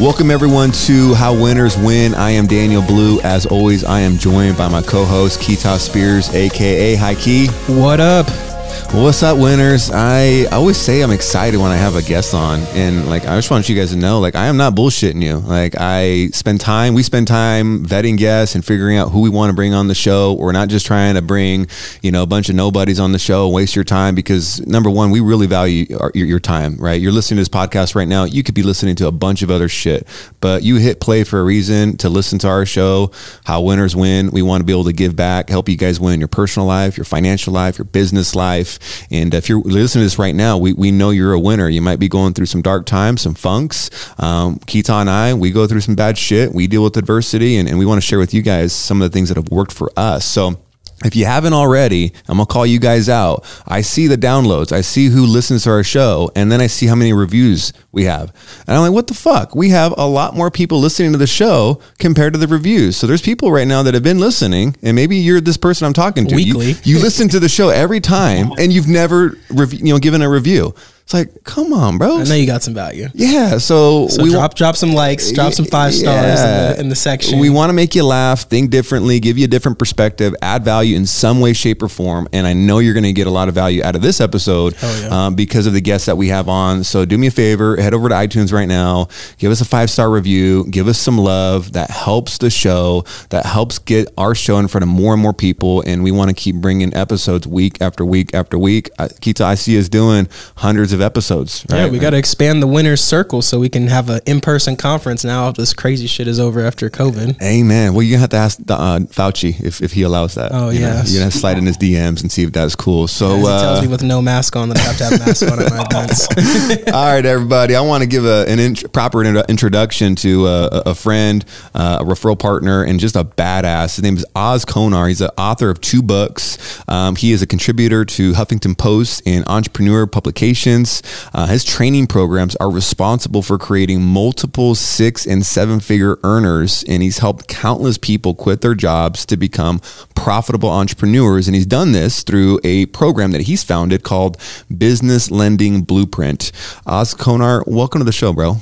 Welcome everyone to How Winners Win. I am Daniel Blue. As always, I am joined by my co-host Keita Spears, aka High Key. What up? What's up, winners? I always say I'm excited when I have a guest on, and like I just want you guys to know, like I am not bullshitting you. Like I spend time, we spend time vetting guests and figuring out who we want to bring on the show. We're not just trying to bring, you know, a bunch of nobodies on the show and waste your time because number one, we really value our, your, your time. Right? You're listening to this podcast right now. You could be listening to a bunch of other shit, but you hit play for a reason to listen to our show. How winners win. We want to be able to give back, help you guys win your personal life, your financial life, your business life. And if you're listening to this right now, we, we know you're a winner. You might be going through some dark times, some funks. Um, Keita and I, we go through some bad shit. We deal with adversity, and, and we want to share with you guys some of the things that have worked for us. So, if you haven't already, I'm gonna call you guys out. I see the downloads, I see who listens to our show, and then I see how many reviews we have. And I'm like, what the fuck? We have a lot more people listening to the show compared to the reviews. So there's people right now that have been listening, and maybe you're this person I'm talking to. Weekly. You, you listen to the show every time, and you've never, rev- you know, given a review. It's like, come on, bro. I know you got some value. Yeah. So, So we drop drop some likes, drop some five stars in, the, in the section. we want to make you laugh, think differently, give you a different perspective, add value in some way, shape, or form. And I know you're going to get a lot of value out of this episode yeah. um, because of the guests that we have on. So do me a favor, head over to iTunes right now, give us a five star review, give us some love. That helps the show, that helps get our show in front of more and more people. And we want to keep bringing episodes week after week after week. Uh, Keita, I see us doing hundreds of episodes. Right? yeah, we got to expand the winner's circle so we can have an in person conference now. If this crazy shit is over after COVID. Amen. Well, you're gonna have to ask uh, Fauci if, if he allows that. Oh, You know, you're gonna have to slide in his DMs and see if that's cool. So, As he tells uh, me with no mask on that I have to have mask on at my events. all right, everybody. I want to give a, an int- proper intro- introduction to uh, a, a friend, uh, a referral partner, and just a badass. His name is Oz Konar. He's the author of two books. Um, he is a contributor to Huffington Post and Entrepreneur Publications. Uh, his training programs are responsible for creating multiple six and seven figure earners, and he's helped countless people quit their jobs to become profitable entrepreneurs. And he's done this through a program that he's founded called Business Lending Blueprint. Oz Konar, welcome to the show, bro.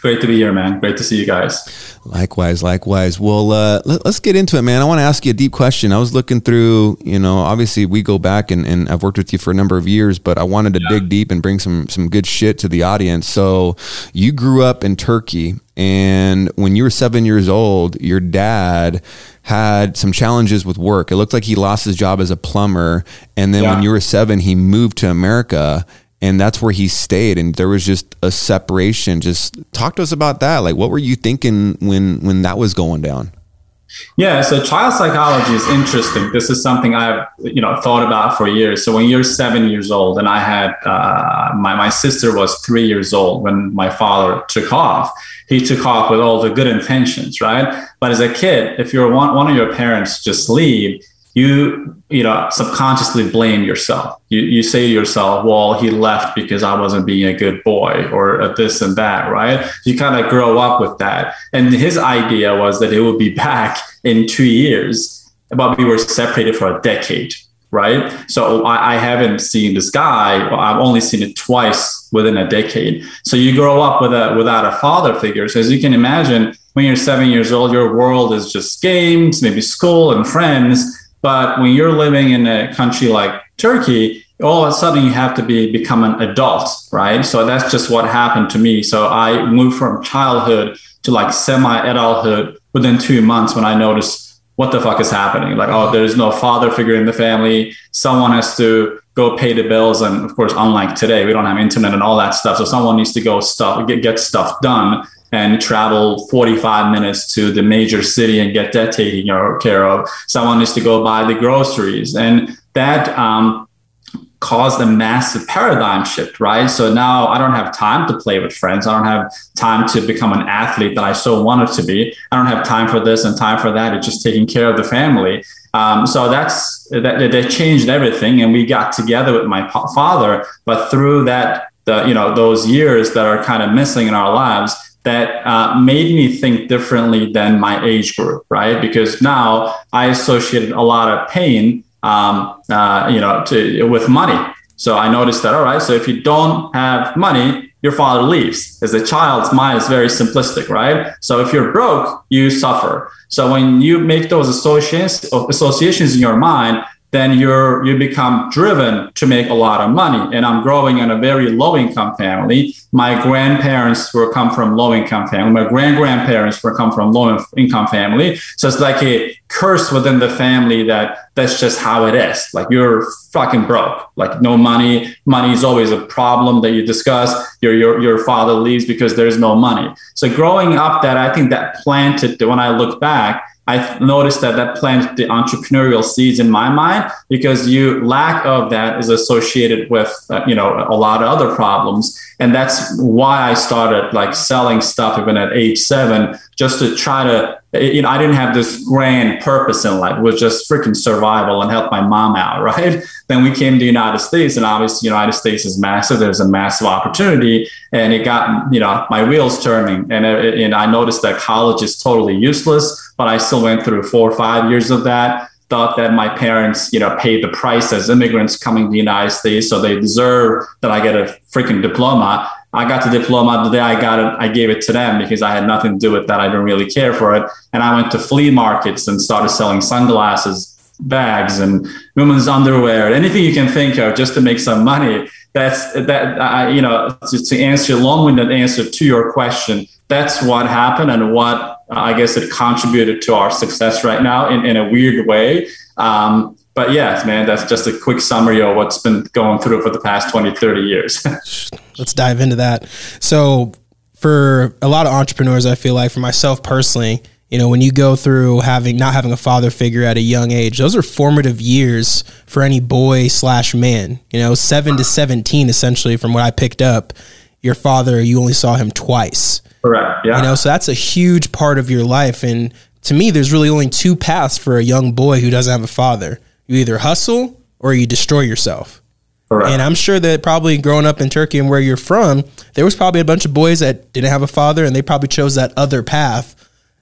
Great to be here, man. Great to see you guys. Likewise, likewise. Well, uh, let, us get into it, man. I want to ask you a deep question. I was looking through, you know, obviously we go back and, and I've worked with you for a number of years, but I wanted to dig deep and bring some some good shit to the audience. So, you grew up in Turkey, and when you were seven years old, your dad had some challenges with work. It looked like he lost his job as a plumber, and then when you were seven, he moved to America. And that's where he stayed, and there was just a separation. Just talk to us about that. Like, what were you thinking when when that was going down? Yeah, so child psychology is interesting. This is something I've you know thought about for years. So when you're seven years old, and I had uh, my my sister was three years old when my father took off. He took off with all the good intentions, right? But as a kid, if you're one one of your parents just leave, you you know subconsciously blame yourself. You you say to yourself, "Well, he left because I wasn't being a good boy," or this and that, right? You kind of grow up with that. And his idea was that it would be back in two years, but we were separated for a decade, right? So I, I haven't seen this guy. I've only seen it twice within a decade. So you grow up with a without a father figure. So as you can imagine, when you're seven years old, your world is just games, maybe school and friends. But when you're living in a country like Turkey, all of a sudden you have to be become an adult, right? So that's just what happened to me. So I moved from childhood to like semi-adulthood within two months when I noticed what the fuck is happening. Like, oh, there's no father figure in the family. Someone has to go pay the bills, and of course, unlike today, we don't have internet and all that stuff. So someone needs to go stuff get get stuff done and travel 45 minutes to the major city and get that taken care of. Someone needs to go buy the groceries, and that um, caused a massive paradigm shift, right? So now I don't have time to play with friends. I don't have time to become an athlete that I so wanted to be. I don't have time for this and time for that. It's just taking care of the family. Um, so that's that, that changed everything, and we got together with my father. But through that, the you know those years that are kind of missing in our lives, that uh, made me think differently than my age group, right? Because now I associated a lot of pain, um, uh, you know, to, with money. So I noticed that, all right, so if you don't have money, your father leaves. As a child's mind is very simplistic, right? So if you're broke, you suffer. So when you make those associations associations in your mind, then you're you become driven to make a lot of money. And I'm growing in a very low income family. My grandparents were come from low income family. My grand grandparents were come from low income family. So it's like a curse within the family that that's just how it is. Like you're fucking broke. Like no money. Money is always a problem that you discuss. Your your your father leaves because there's no money. So growing up, that I think that planted. When I look back I noticed that that planted the entrepreneurial seeds in my mind because you lack of that is associated with uh, you know a lot of other problems, and that's why I started like selling stuff even at age seven, just to try to you know I didn't have this grand purpose in life, it was just freaking survival and help my mom out, right? Then we came to the United States, and obviously the United States is massive. There's a massive opportunity, and it got you know my wheels turning, and uh, and I noticed that college is totally useless but I still went through four or five years of that. Thought that my parents, you know, paid the price as immigrants coming to the United States, so they deserve that I get a freaking diploma. I got the diploma the day I got it. I gave it to them because I had nothing to do with that. I didn't really care for it, and I went to flea markets and started selling sunglasses, bags, and women's underwear, anything you can think of, just to make some money. That's that. I, you know, to, to answer a long-winded answer to your question, that's what happened and what I guess it contributed to our success right now in, in a weird way. Um, but yes, man, that's just a quick summary of what's been going through for the past 20, 30 years. Let's dive into that. So, for a lot of entrepreneurs, I feel like for myself personally, you know, when you go through having not having a father figure at a young age, those are formative years for any boy slash man. You know, seven to seventeen, essentially, from what I picked up, your father, you only saw him twice. Correct. Yeah. You know, so that's a huge part of your life. And to me, there's really only two paths for a young boy who doesn't have a father. You either hustle or you destroy yourself. Correct. And I'm sure that probably growing up in Turkey and where you're from, there was probably a bunch of boys that didn't have a father and they probably chose that other path.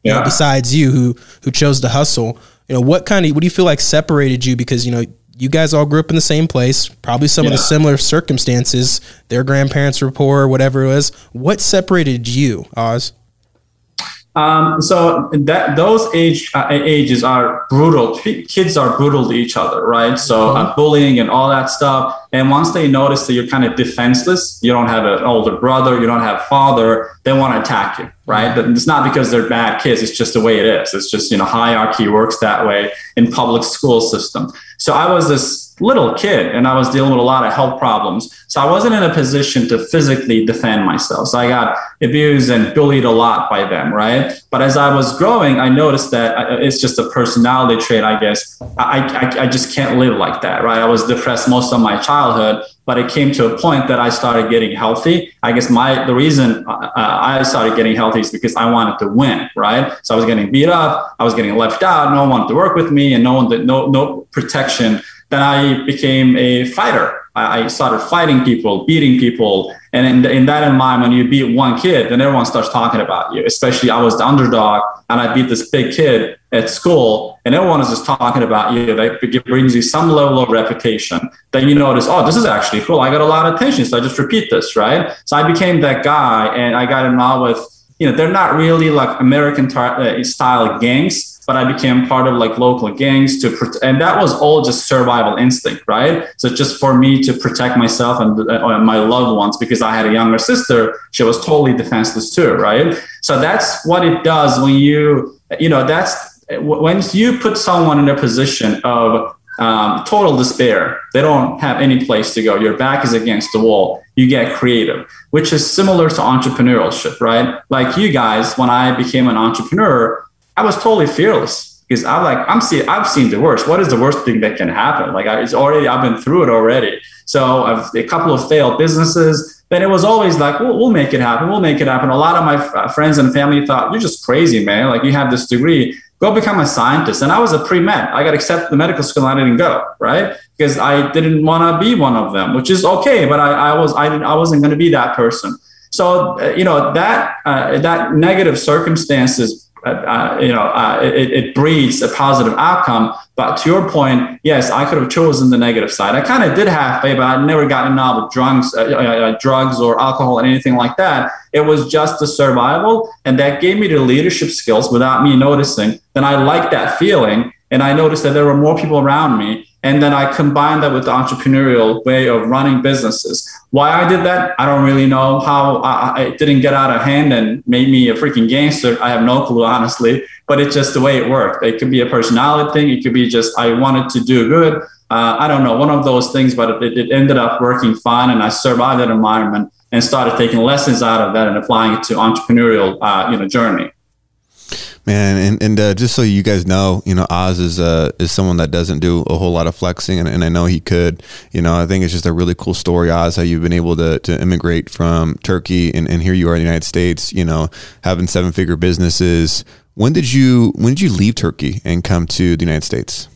You know, besides you who who chose to hustle. You know, what kind of what do you feel like separated you because you know you guys all grew up in the same place, probably some yeah. of the similar circumstances. Their grandparents were poor, whatever it was. What separated you, Oz? Um, so that those age uh, ages are brutal. Kids are brutal to each other, right? So uh, bullying and all that stuff. And once they notice that you're kind of defenseless, you don't have an older brother, you don't have father, they want to attack you, right? But it's not because they're bad kids. It's just the way it is. It's just you know hierarchy works that way in public school system. So I was this little kid and I was dealing with a lot of health problems. So I wasn't in a position to physically defend myself. So I got abused and bullied a lot by them, right? But as I was growing, I noticed that uh, uh, it's just a personality trait, I guess. I, I, I just can't live like that, right? I was depressed most of my childhood, but it came to a point that I started getting healthy. I guess my the reason uh, I started getting healthy is because I wanted to win, right? So I was getting beat up, I was getting left out, no one wanted to work with me, and no one did no no protection then I became a fighter. I, started fighting people, beating people. And in, in that when you beat one kid, then everyone starts talking about you. Especially I was the underdog and I beat this big kid at school and everyone is just talking about you. That brings you some level of reputation. Then you notice, oh, this is actually cool. I got a lot of attention. So I just repeat this, right? So I became that guy and I got involved with, you know, they're not really like American tar- uh, style gangs but I became part of like local gangs to, protect, and that was all just survival instinct, right? So just for me to protect myself and uh, my loved ones because I had a younger sister, she was totally defenseless too, right? So that's what it does when you, you know, that's when you put someone in a position of um, total despair. They don't have any place to go. Your back is against the wall. You get creative, which is similar to entrepreneurship, right? Like you guys, when I became an entrepreneur, I was totally fearless because I'm like, I'm see, I've seen the worst. What is the worst thing that can happen? Like I, it's already, I've been through it already. So I've a couple of failed businesses. Then it was always like, we'll, we'll make it happen. We'll make it happen. A lot of my f- friends and family thought you're just crazy, man. Like you have this degree, go become a scientist. And I was a pre med. I got accepted the medical school. And I didn't go right because I didn't want to be one of them, which is okay. But I, I was, I, I wasn't going to be that person. So uh, you know that uh, that negative circumstances uh, uh, you know, uh, it, it, breeds a positive outcome. But to your point, yes, I could have chosen the negative side. I kind of did faith, but I never got involved with drugs, uh, uh, drugs or alcohol and anything like that. It was just the survival, and that gave me the leadership skills without me noticing. Then I liked that feeling, and I noticed that there were more people around me and then I combined that with the entrepreneurial way of running businesses. Why I did that, I don't really know. How I, I didn't get out of hand and made me a freaking gangster, I have no clue, honestly. But it's just the way it worked. It could be a personality thing. It could be just I wanted to do good. Uh, I don't know, one of those things, but it, it ended up working fine. And I survived that environment and started taking lessons out of that and applying it to entrepreneurial, uh, you know, journey. Man, and, and uh, just so you guys know, you know, Oz is uh, is someone that doesn't do a whole lot of flexing, and, and I know he could. You know, I think it's just a really cool story, Oz, how you've been able to, to immigrate from Turkey, and, and here you are in the United States. You know, having seven figure businesses. When did you when did you leave Turkey and come to the United States?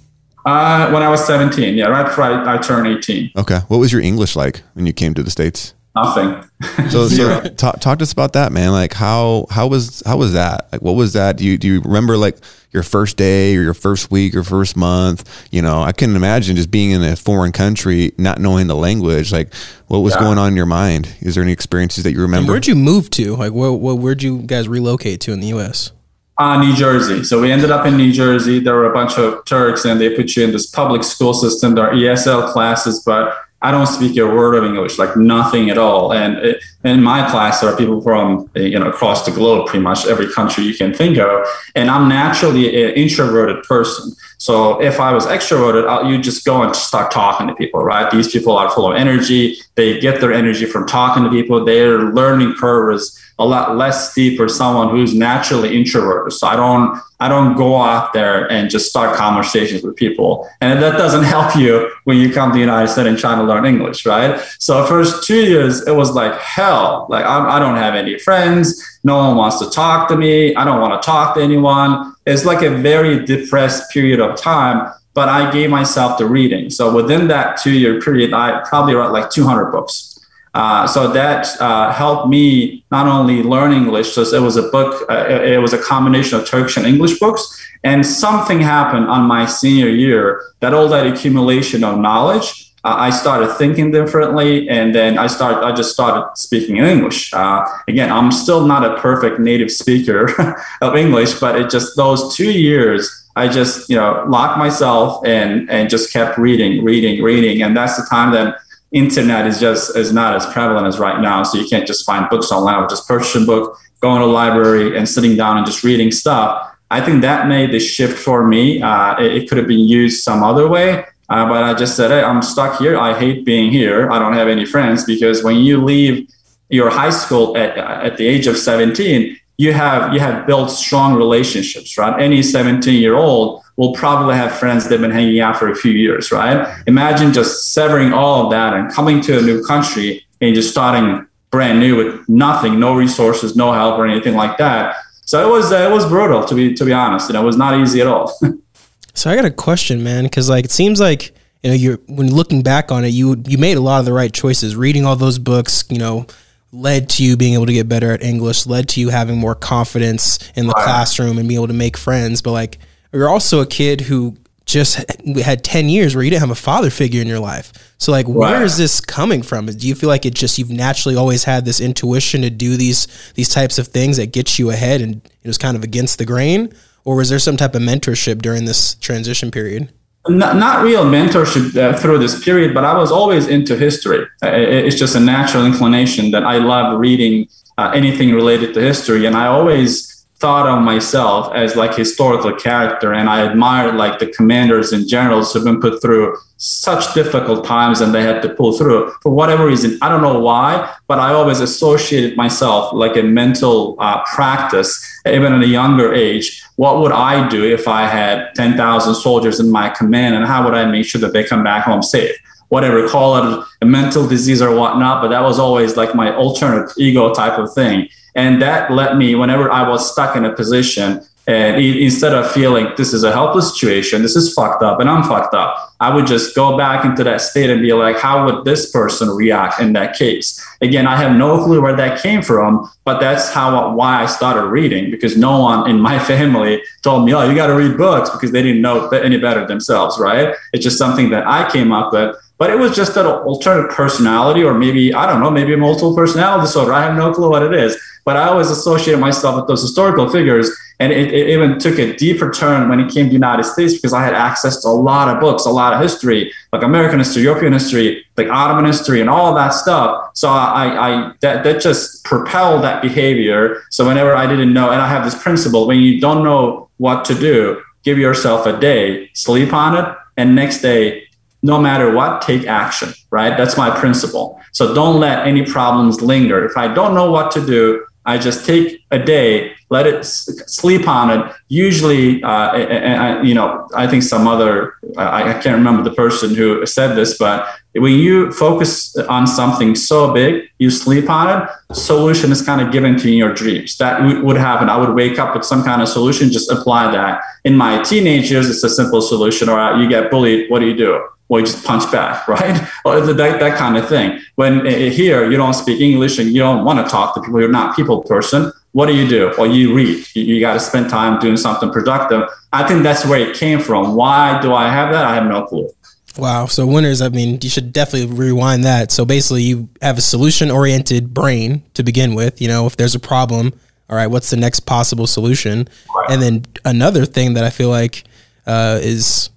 Uh, when I was seventeen, yeah, right before I, I turned eighteen. Okay, what was your English like when you came to the states? Nothing. so, so talk, talk to us about that, man. Like how how was how was that? Like what was that? Do you do you remember like your first day or your first week or first month? You know, I couldn't imagine just being in a foreign country, not knowing the language. Like what was yeah. going on in your mind? Is there any experiences that you remember? And where'd you move to? Like where, where where'd you guys relocate to in the U.S.? Uh, New Jersey. So we ended up in New Jersey. There were a bunch of Turks, and they put you in this public school system. There are ESL classes, but I don't speak a word of English, like nothing at all. And it, in my class, there are people from uh, you know across the globe, pretty much every country you can think of. And I'm naturally an introverted person. So if I was extroverted, I'll, you just go and start talking to people, right? These people are full of energy. They get their energy from talking to people. Their learning curve is a lot less steep for someone who's naturally introverted. So I don't I don't go out there and just start conversations with people. And that doesn't help you when you come to the United States and try to learn English, right? So first two years, it was like hell. Like I do not have any friends. No one wants to talk to me. I don't want to talk to anyone. It's like a very depressed period of time. But I gave myself the reading. So within that two year period, I probably wrote like 200 books. Uh, so that uh, helped me not only learn English, so it was a book, uh, it was a combination of Turkish and English books. And something happened on my senior year that all that accumulation of knowledge, uh, I started thinking differently. And then I started, I just started speaking English. Uh, again, I'm still not a perfect native speaker of English, but it just those two years, I just, you know, locked myself and, and just kept reading, reading, reading. And that's the time that internet is just is not as prevalent as right now. So you can't just find books online or just purchase a book, going to a library and sitting down and just reading stuff. I think that made the shift for me. Uh, it, it, could have been used some other way, uh, but I just said, hey, I'm stuck here. I hate being here. I don't have any friends because when you leave your high school at, at the age of 17, you have you have built strong relationships, right? Any 17 year old will probably have friends they've been hanging out for a few years, right? Imagine just severing all of that and coming to a new country and just starting brand new with nothing, no resources, no help or anything like that. So it was uh, it was brutal to be to be honest. You know, it was not easy at all. so I got a question, man, because like it seems like you know you're when looking back on it, you you made a lot of the right choices. Reading all those books, you know, led to you being able to get better at English, led to you having more confidence in the classroom and being able to make friends. But like you're also a kid who just had 10 years where you didn't have a father figure in your life. So like where is this coming from? Do you feel like it just you've naturally always had this intuition to do these these types of things that get you ahead and it was kind of against the grain or was there some type of mentorship during this transition period? Not, not real mentorship uh, through this period, but I was always into history. Uh, it's just a natural inclination that I love reading uh, anything related to history and I always thought of myself as like historical character and i admired like the commanders and generals who've been put through such difficult times and they had to pull through for whatever reason. I don't know why but i always associated myself like a mental uh, practice even at a younger age. What would i do if i had 10000 soldiers in my command and how would i make sure that they come back home safe whatever call it a mental disease or whatnot but that was always like my alternate ego type of thing and that let me, whenever I was stuck in a position, And instead of feeling this is a helpless situation, this is fucked up and I'm fucked up, I would just go back into that state and be like, how would this person react in that case? Again, I have no clue where that came from, but that's how why I started reading because no one in my family told me, oh, you got to read books because they didn't know any better themselves, right? It's just something that I came up with but it was just an alternate personality, or maybe, I don't know, maybe a multiple personality disorder. I have no clue what it is. But I always associated myself with those historical figures. And it, it even took a deeper turn when it came to the United States because I had access to a lot of books, a lot of history, like American history, European history, like Ottoman history, and all that stuff. So I, I that, that just propelled that behavior. So whenever I didn't know, and I have this principle when you don't know what to do, give yourself a day, sleep on it, and next day no matter what, take action, right? That's my principle. So don't let any problems linger. If I don't know what to do, I just take a day, let it sleep on it. Usually, uh, and, you know, I think some other, I, I can't remember the person who said this, but when you focus on something so big, you sleep on it, solution is kind of given to you in your dreams. That would happen. I would wake up with some kind of solution, just apply that. In my teenage years, it's a simple solution. Or uh, you get bullied, what do you do? Or you just punch back, right? Or that, that kind of thing. When uh, here you don't speak English and you don't want to talk to people, you're not people person. What do you do? Well, you read. You, you got to spend time doing something productive. I think that's where it came from. Why do I have that? I have no clue. Wow. So winners, I mean, you should definitely rewind that. So basically you have a solution oriented brain to begin with. You know, if there's a problem, all right, what's the next possible solution? Right. And then another thing that I feel like uh, is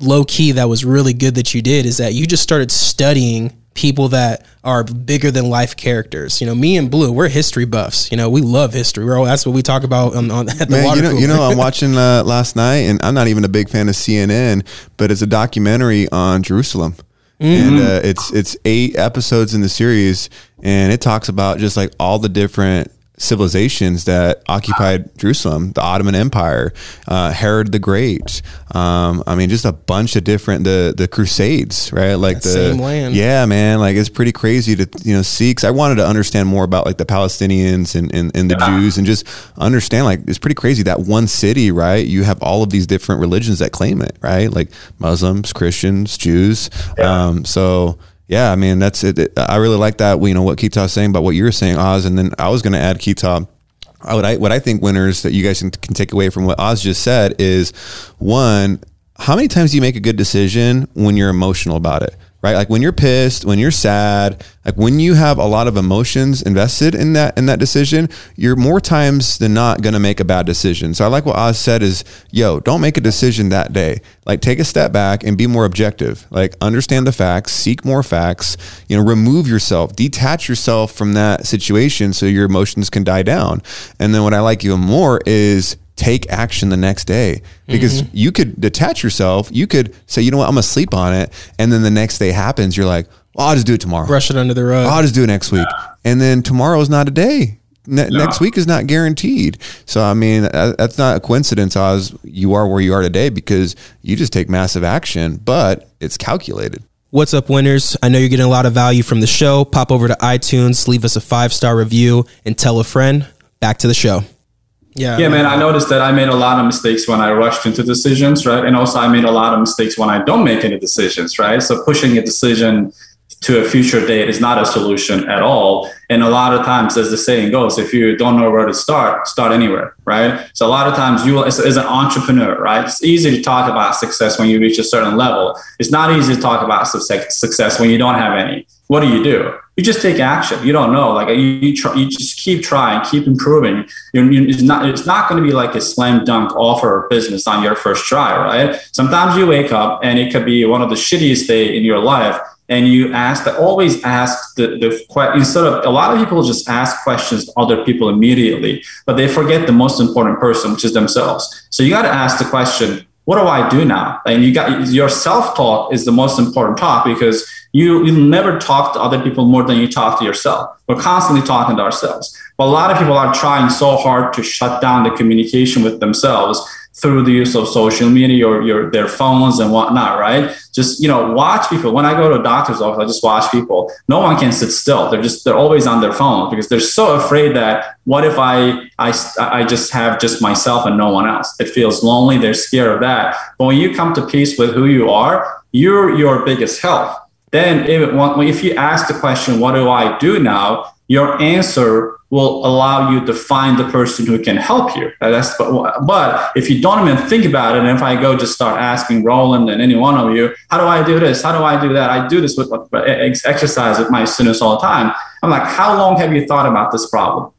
low key that was really good that you did is that you just started studying people that are bigger than life characters. You know, me and Blue, we're history buffs. You know, we love history. We're all, that's what we talk about on, on at the Man, water. You know, you know, I'm watching uh, last night, and I'm not even a big fan of CNN, but it's a documentary on Jerusalem. Mm-hmm. And uh, it's it's eight episodes in the series, and it talks about just like all the different civilizations that occupied Jerusalem, the Ottoman Empire, uh, Herod the Great. Um, I mean, just a bunch of different the the Crusades, right? Like that the same land. Yeah, man. Like it's pretty crazy to you know see. Cause I wanted to understand more about like the Palestinians and and, and the yeah. Jews, and just understand like it's pretty crazy that one city, right? You have all of these different religions that claim it, right? Like Muslims, Christians, Jews. Yeah. Um, so yeah, I mean that's it. I really like that. You know what Keita's saying about what you were saying, Oz, and then I was going to add Keetaw. What I what I think winners that you guys can, can take away from what Oz just said is one. How many times do you make a good decision when you're emotional about it? Right? Like when you're pissed, when you're sad, like when you have a lot of emotions invested in that in that decision, you're more times than not going to make a bad decision. So I like what Oz said is, yo, don't make a decision that day. Like take a step back and be more objective. Like understand the facts, seek more facts, you know, remove yourself, detach yourself from that situation so your emotions can die down. And then what I like even more is take action the next day because mm-hmm. you could detach yourself. You could say, you know what, I'm gonna sleep on it, and then the next day happens. You're like, well, I'll just do it tomorrow. Brush it under the rug. I'll just do it next week, and then tomorrow is not a day. Ne- no. Next week is not guaranteed. So I mean, that's not a coincidence. Oz, you are where you are today because you just take massive action, but it's calculated. What's up, winners? I know you're getting a lot of value from the show. Pop over to iTunes, leave us a five star review, and tell a friend. Back to the show. Yeah. Yeah, man. I noticed that I made a lot of mistakes when I rushed into decisions, right? And also I made a lot of mistakes when I don't make any decisions, right? So pushing a decision to a future date is not a solution at all. And a lot of times, as the saying goes, if you don't know where to start, start anywhere, right? So a lot of times, you as, as an entrepreneur, right? It's easy to talk about success when you reach a certain level. It's not easy to talk about success when you don't have any. What do you do? You just take action. You don't know, like you you, try, you just keep trying, keep improving. You're, you, it's not it's not going to be like a slam dunk offer business on your first try, right? Sometimes you wake up and it could be one of the shittiest day in your life and you ask that always ask the, the question instead of a lot of people just ask questions to other people immediately but they forget the most important person which is themselves so you got to ask the question what do i do now and you got your self-talk is the most important talk because you you never talk to other people more than you talk to yourself we're constantly talking to ourselves but a lot of people are trying so hard to shut down the communication with themselves through the use of social media or your their phones and whatnot, right? Just you know, watch people. When I go to a doctor's office, I just watch people. No one can sit still. They're just they're always on their phone because they're so afraid that what if I I I just have just myself and no one else? It feels lonely. They're scared of that. But when you come to peace with who you are, you're your biggest help. Then if, if you ask the question, what do I do now? Your answer will allow you to find the person who can help you. That's, but, but if you don't even think about it, and if I go just start asking Roland and any one of you, how do I do this? How do I do that? I do this with exercise with my students all the time. I'm like, how long have you thought about this problem?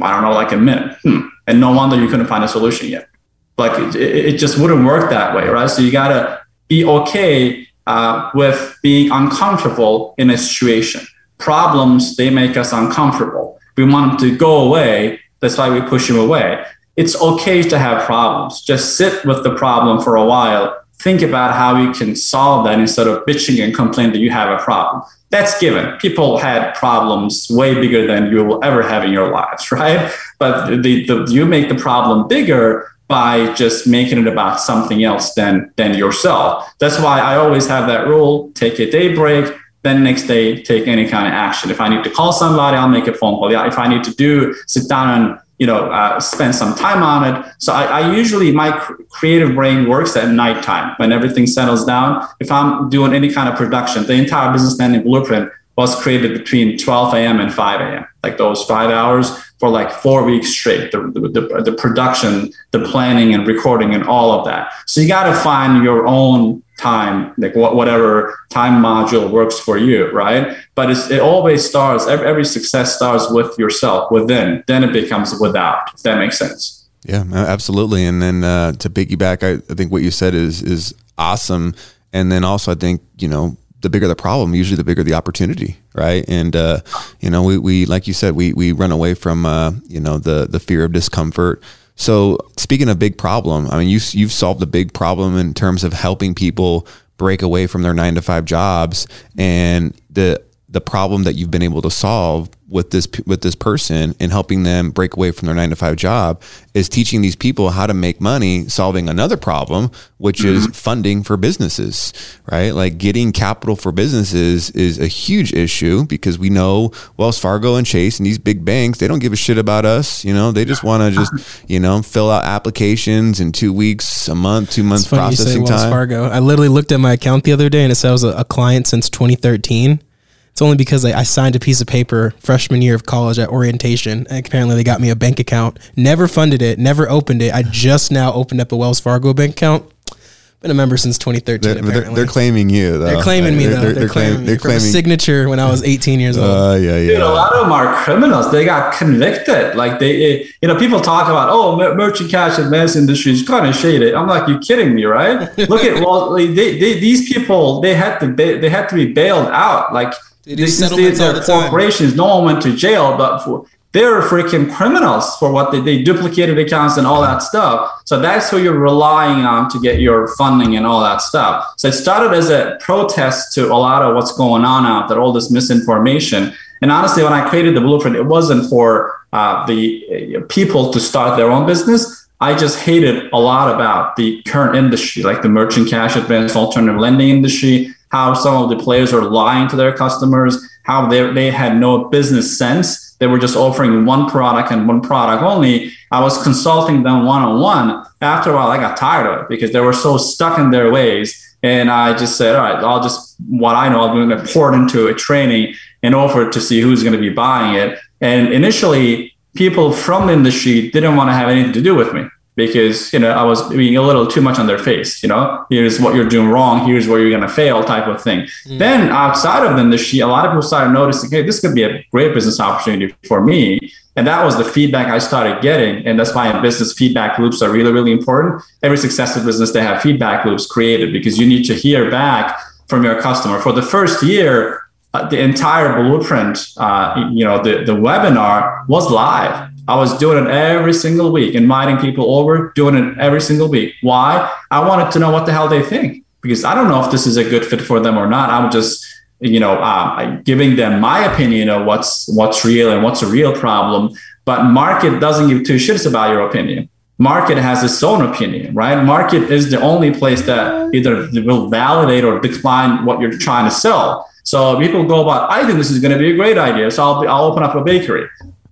I don't know, like a minute. Hmm. And no wonder you couldn't find a solution yet. Like it, it just wouldn't work that way, right? So you got to be okay uh, with being uncomfortable in a situation. Problems they make us uncomfortable. We want them to go away that's why we push them away. It's okay to have problems. Just sit with the problem for a while. Think about how you can solve that instead of bitching and complaining that you have a problem. That's given. People had problems way bigger than you will ever have in your lives right? But the, the you make the problem bigger by just making it about something else than than yourself that's why i always have that rule take a day break then next day take any kind of action. If I need to call somebody, I'll make a phone call. If I need to do sit down and you know uh, spend some time on it. So I, I usually my cr- creative brain works at nighttime when everything settles down. If I'm doing any kind of production, the entire business lending blueprint was created between 12 a.m. and 5 a.m. Like those five hours for like four weeks straight. The, the, the production, the planning, and recording, and all of that. So you got to find your own time, like whatever time module works for you, right? But it always starts, every, every success starts with yourself within, then it becomes without, if that makes sense. Yeah, absolutely. And then uh, to piggyback, I, I think what you said is is awesome. And then also, I think you know the bigger the problem, usually the bigger the opportunity, right? And uh, you know, we, we like you said, we we run away from uh, you know the the fear of discomfort. So speaking of big problem, I mean, you you've solved a big problem in terms of helping people break away from their nine to five jobs, and the the problem that you've been able to solve with this with this person and helping them break away from their 9 to 5 job is teaching these people how to make money solving another problem which mm-hmm. is funding for businesses right? Like getting capital for businesses is a huge issue because we know Wells Fargo and Chase and these big banks they don't give a shit about us you know? They just want to just you know fill out applications in 2 weeks a month 2 months processing Wells time. Fargo. I literally looked at my account the other day and it said I was a, a client since 2013 it's only because I, I, signed a piece of paper freshman year of college at orientation. And apparently, they got me a bank account. Never funded it. Never opened it. I just now opened up a Wells Fargo bank account. Been a member since 2013. They're, they're, they're claiming you. Though. They're claiming me though. They're, they're, claiming, they're claiming signature when I was 18 years old. Uh, yeah, yeah. Dude, a lot of them are criminals. They got convicted. Like they, you know, people talk about oh, merchant cash advance industry is kind of shaded. I'm like, you kidding me, right? Look at well, they, they, these people. They had to they had to be bailed out. Like they do settlements all the time. Corporations, no one went to jail, but for, they're freaking criminals for what they, they duplicated accounts and all that stuff. So that's who you're relying on to get your funding and all that stuff. So it started as a protest to a lot of what's going on out there, all this misinformation. And honestly, when I created the blueprint, it wasn't for uh, the uh, people to start their own business. I just hated a lot about the current industry, like the merchant cash advance alternative lending industry, how some of the players are lying to their customers, how they, they had no business sense. They were just offering one product and one product only. I was consulting them one on one. After a while, I got tired of it because they were so stuck in their ways. And I just said, all right, I'll just, what I know, I'm going to pour into a training and offer it to see who's going to be buying it. And initially, people from the industry didn't want to have anything to do with me because you know I was being a little too much on their face. You know, here's what you're doing wrong. Here's where you're gonna fail, type of thing. Mm. Then outside of the industry, a lot of people started noticing, hey, this could be a great business opportunity for me. And that was the feedback I started getting. And that's why in business feedback loops are really, really important. Every successful business, they have feedback loops created because you need to hear back from your customer. For the first year, uh, the entire blueprint, uh, you know, the, the webinar was live I was doing it every single week, inviting people over, doing it every single week. Why? I wanted to know what the hell they think because I don't know if this is a good fit for them or not. I'm just, you know, uh, giving them my opinion of what's what's real and what's a real problem. But market doesn't give two shits about your opinion. market has its own opinion, right? Market is the only place that either will validate or decline what you're trying to sell. So people go about, I think this is going to be a great idea, so I'll, be, I'll open up a bakery.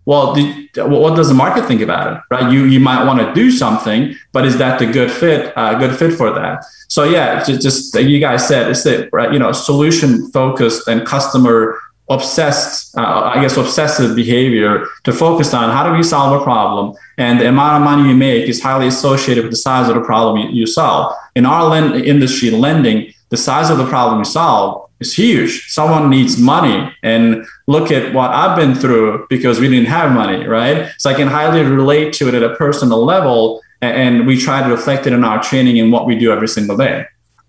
Well, the, what does the market think about it, right? You you might want to do something, but is that the good fit? Uh, good fit for that? So yeah, just, just you guys said, it's the right, you know, solution focused and customer obsessed, uh, I guess, obsessive behavior to focus on how do we solve a problem, and the amount of money you make is highly associated with the size of the problem you, you solve. In our lend- industry, lending, the size of the problem you solve is huge. Someone needs money, and look at what I've been through because we didn't have money, right? So I can highly relate to it at a personal level, and we try to reflect it in our training and what we do every single day.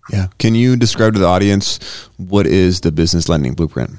Yeah. Can you describe to the audience what is the business lending blueprint?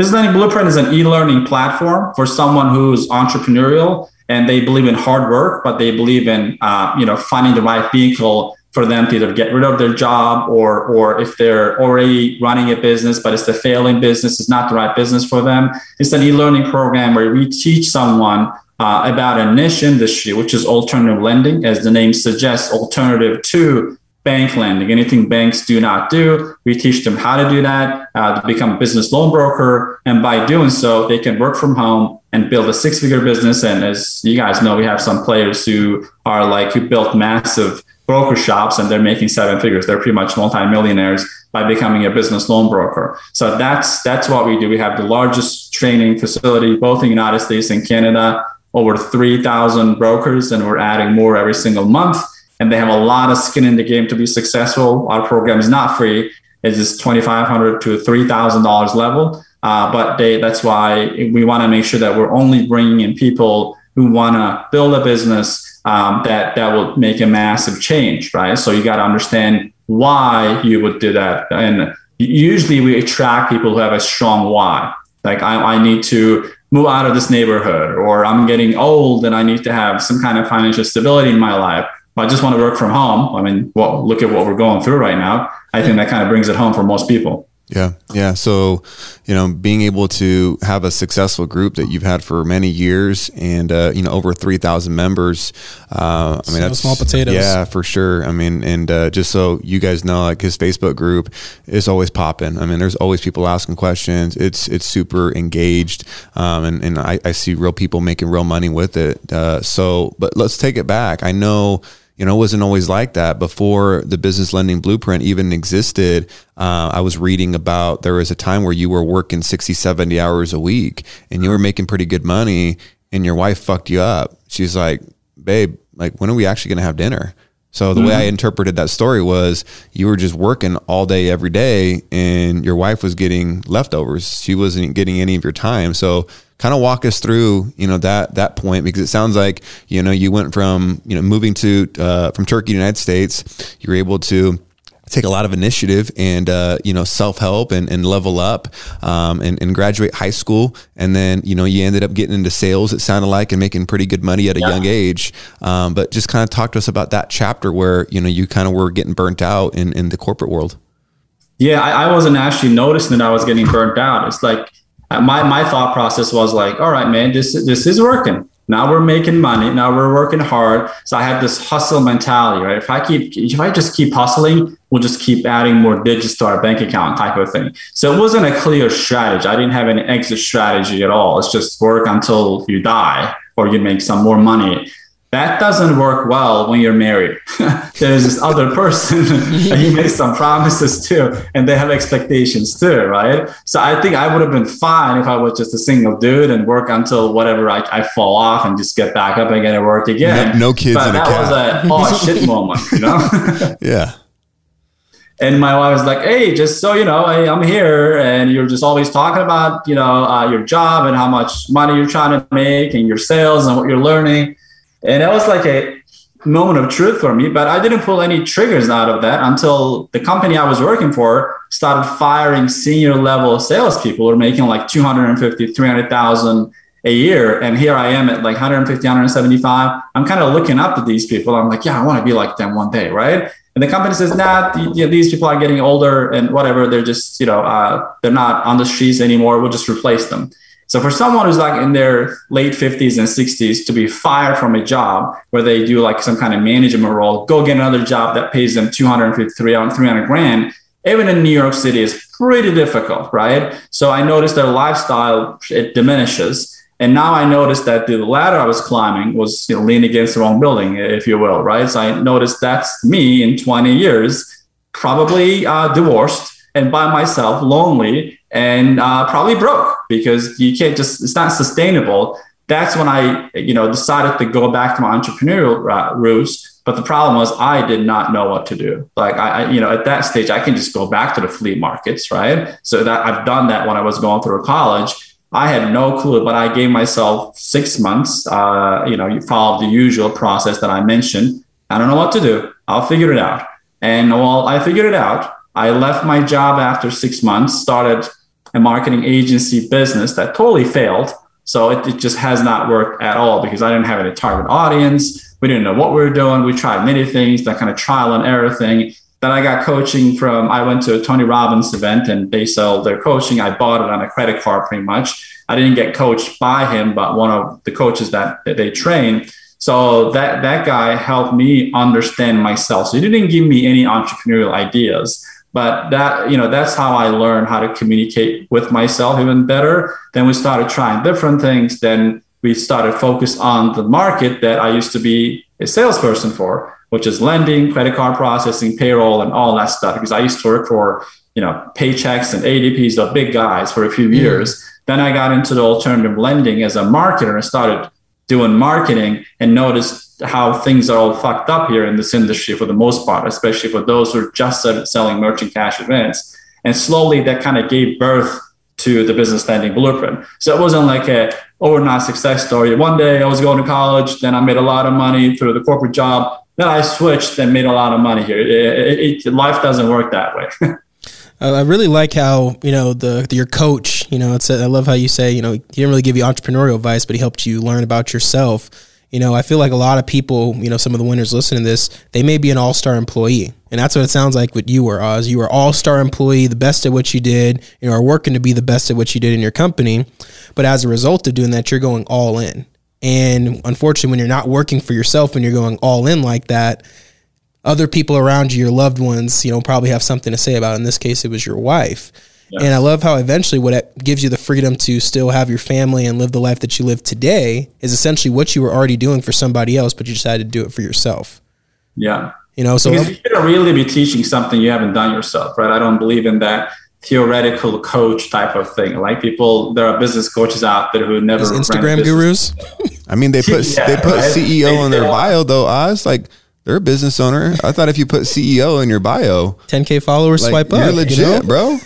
Business Lending Blueprint is an e-learning platform for someone who's entrepreneurial and they believe in hard work, but they believe in uh, you know finding the right vehicle for them to either get rid of their job or or if they're already running a business but it's a failing business, it's not the right business for them. It's an e-learning program where we teach someone uh, about a niche industry, which is alternative lending, as the name suggests, alternative to bank lending, anything banks do not do. We teach them how to do that, uh, to become a business loan broker. And by doing so, they can work from home and build a six figure business. And as you guys know, we have some players who are like, who built massive broker shops and they're making seven figures. They're pretty much multimillionaires by becoming a business loan broker. So that's, that's what we do. We have the largest training facility, both in the United States and Canada, over 3,000 brokers, and we're adding more every single month and they have a lot of skin in the game to be successful. Our program is not free; it's just twenty five hundred to three thousand dollars level. Uh, but they, that's why we want to make sure that we're only bringing in people who want to build a business um, that that will make a massive change, right? So you got to understand why you would do that, and usually we attract people who have a strong why. Like I, I need to move out of this neighborhood, or I'm getting old and I need to have some kind of financial stability in my life I just want to work from home. I mean, well, look at what we're going through right now. I think that kind of brings it home for most people. Yeah. Yeah. So, you know, being able to have a successful group that you've had for many years and, uh, you know, over 3,000 members. Uh, I mean, that's small potatoes. Yeah, for sure. I mean, and uh, just so you guys know, like his Facebook group is always popping. I mean, there's always people asking questions. It's, it's super engaged. Um, and, and I, I see real people making real money with it. Uh, so, but let's take it back. I know, you know, it wasn't always like that before the business lending blueprint even existed. Uh, I was reading about there was a time where you were working 60, 70 hours a week and you were making pretty good money and your wife fucked you up. She's like, babe, like, when are we actually going to have dinner? So the mm-hmm. way I mm-hmm. interpreted that story was you were just working all day every day and your wife was getting leftovers. She wasn't getting any of your time. So kind of walk us through, you know, that that point because it sounds like you know you went from you know moving to uh, from Turkey to the United States, you were able to take a lot of initiative and uh, you know self help and, and level up um, and, and, graduate high school and then you know you ended up getting into sales it sounded like and making pretty good money at a yeah. young age um, but just kind of talk to us about that chapter where you know you kind of were getting burnt out in, in the corporate world yeah I, I wasn't actually noticing that I was getting burnt out it's like my my thought process was like, all right, man, this this is working. Now we're making money. Now we're working hard. So I had this hustle mentality, right? If I keep, if I just keep hustling, we'll just keep adding more digits to our bank account type of thing. So it wasn't a clear strategy. I didn't have an exit strategy at all. It's just work until you die or you make some more money that doesn't work well when you're married. There's this other person and you make some promises too, and they have expectations too, right? So I think I would have been fine if I was just a single dude and work until whatever I, I fall off and just get back up again and work again. No, no kids but in that a was a oh shit moment, you know? yeah. And my wife was like, "Hey, just so you know, hey, I'm here, and you're just always talking about, you know, uh, your job and how much money you're trying to make and your sales and what you're learning." And that was like a moment of truth for me, but I didn't pull any triggers out of that until the company I was working for started firing senior level salespeople who were making like 250, 300,000 a year. And here I am at like 150, 175. I'm kind of looking up to these people. I'm like, yeah, I want to be like them one day. Right. And the company says, nah, these people are getting older and whatever. They're just, you know, uh, they're not on the streets anymore. We'll just replace them. So for someone who's like in their late 50s and 60s to be fired from a job where they do like some kind of management role, go get another job that pays them 250, 300 grand, even in New York City is pretty difficult, right? So I noticed their lifestyle, it diminishes. And now I noticed that the ladder I was climbing was you know, leaning against the wrong building, if you will, right? So I noticed that's me in 20 years, probably uh, divorced and by myself, lonely, and uh, probably broke because you can't just it's not sustainable that's when i you know decided to go back to my entrepreneurial roots but the problem was i did not know what to do like I, you know at that stage i can just go back to the flea markets right so that i've done that when i was going through college I had no clue, but I gave myself six months. Uh, you know, you follow the usual process that I mentioned. I don't know what to do. I'll figure it out. And while I figured it out, I left my job after six months, started a marketing agency business that totally failed. So it, it just has not worked at all because I didn't have any target audience. We didn't know what we were doing. We tried many things, that kind of trial and error thing. Then I got coaching from, I went to a Tony Robbins event and they sell their coaching. I bought it on a credit card pretty much. I didn't get coached by him, but one of the coaches that, that they train. So that, that guy helped me understand myself. So he didn't give me any entrepreneurial ideas but that you know that's how i learned how to communicate with myself even better. Then we started trying different things. Then we started focus on the market that i used to be a salesperson for which is lending credit card processing payroll and all that stuff. Because i used to work for you know Paychex and ADPs the big guys for a few mm-hmm. years. Then i got into the alternative lending as a marketer and started doing marketing and noticed how things are all fucked up here in this industry for the most part, especially for those who are just selling merchant cash advance. And slowly that kind of gave birth to the business lending blueprint. So it wasn't like a overnight success story. One day I was going to college, then I made a lot of money through the corporate job. Then I switched and made a lot of money here. It, it, it, life doesn't work that way. I really like how you know the your coach. You know, it's a, I love how you say you know he didn't really give you entrepreneurial advice, but he helped you learn about yourself you know, I feel like a lot of people, you know, some of the winners listening to this, they may be an all star employee. And that's what it sounds like what you were, Oz. You were all star employee, the best at what you did, you know, are working to be the best at what you did in your company. But as a result of doing that, you're going all in. And unfortunately, when you're not working for yourself and you're going all in like that, other people around you, your loved ones, you know, probably have something to say about. It. In this case, it was your wife. Yes. And I love how eventually what gives you the freedom to still have your family and live the life that you live today is essentially what you were already doing for somebody else, but you decided to do it for yourself. Yeah. You know, so because you shouldn't really be teaching something you haven't done yourself, right? I don't believe in that theoretical coach type of thing. Like people, there are business coaches out there who never Instagram gurus. I mean, they put yeah, they put right? CEO in their bio though. Oz like they're a business owner. I thought if you put CEO in your bio, 10k followers, like, swipe up. You're legit, you know? bro.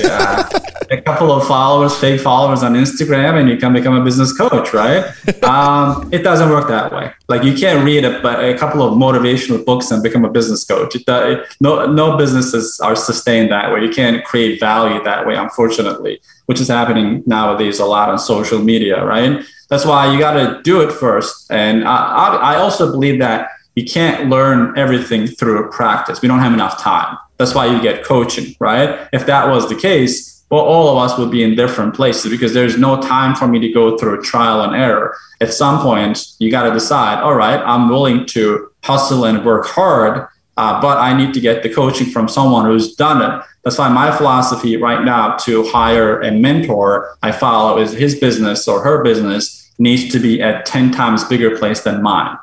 Yeah, a couple of followers, fake followers on Instagram, and you can become a business coach, right? um, it doesn't work that way. Like you can't read a, a couple of motivational books and become a business coach. It, it, no, no businesses are sustained that way. You can't create value that way, unfortunately, which is happening nowadays a lot on social media, right? That's why you got to do it first. And I, I, I also believe that you can't learn everything through practice. We don't have enough time. That's why you get coaching, right? If that was the case, well, all of us would be in different places because there's no time for me to go through trial and error. At some point, you got to decide, all right, I'm willing to hustle and work hard, uh, but I need to get the coaching from someone who's done it. That's why my philosophy right now to hire a mentor I follow is his business or her business needs to be at 10 times bigger place than mine.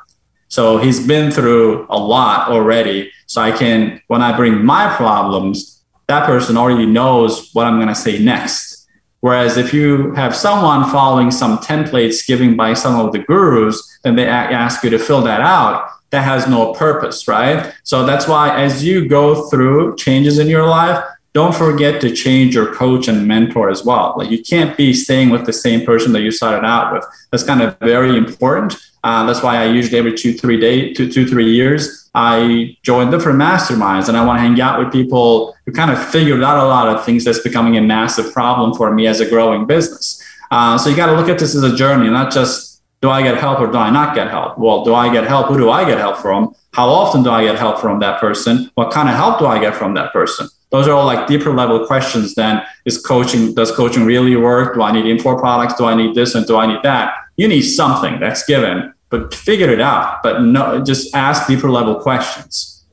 So he's been through a lot already. So I can, when I bring my problems, that person already knows what I'm going to say next. Whereas if you have someone following some templates given by some of the gurus, then they ask you to fill that out. That has no purpose, right? So that's why as you go through changes in your life, don't forget to change your coach and mentor as well. Like you can't be staying with the same person that you started out with. That's kind of very important. Uh, that's why I usually every two, three days, two, two, three years, I join different masterminds and I want to hang out with people who kind of figured out a lot of things that's becoming a massive problem for me as a growing business. Uh, so you got to look at this as a journey, not just do I get help or do I not get help? Well, do I get help? Who do I get help from? How often do I get help from that person? What kind of help do I get from that person? Those are all like deeper level questions than is coaching, does coaching really work? Do I need info products? Do I need this and do I need that? You need something that's given, but figure it out. But no, just ask deeper level questions.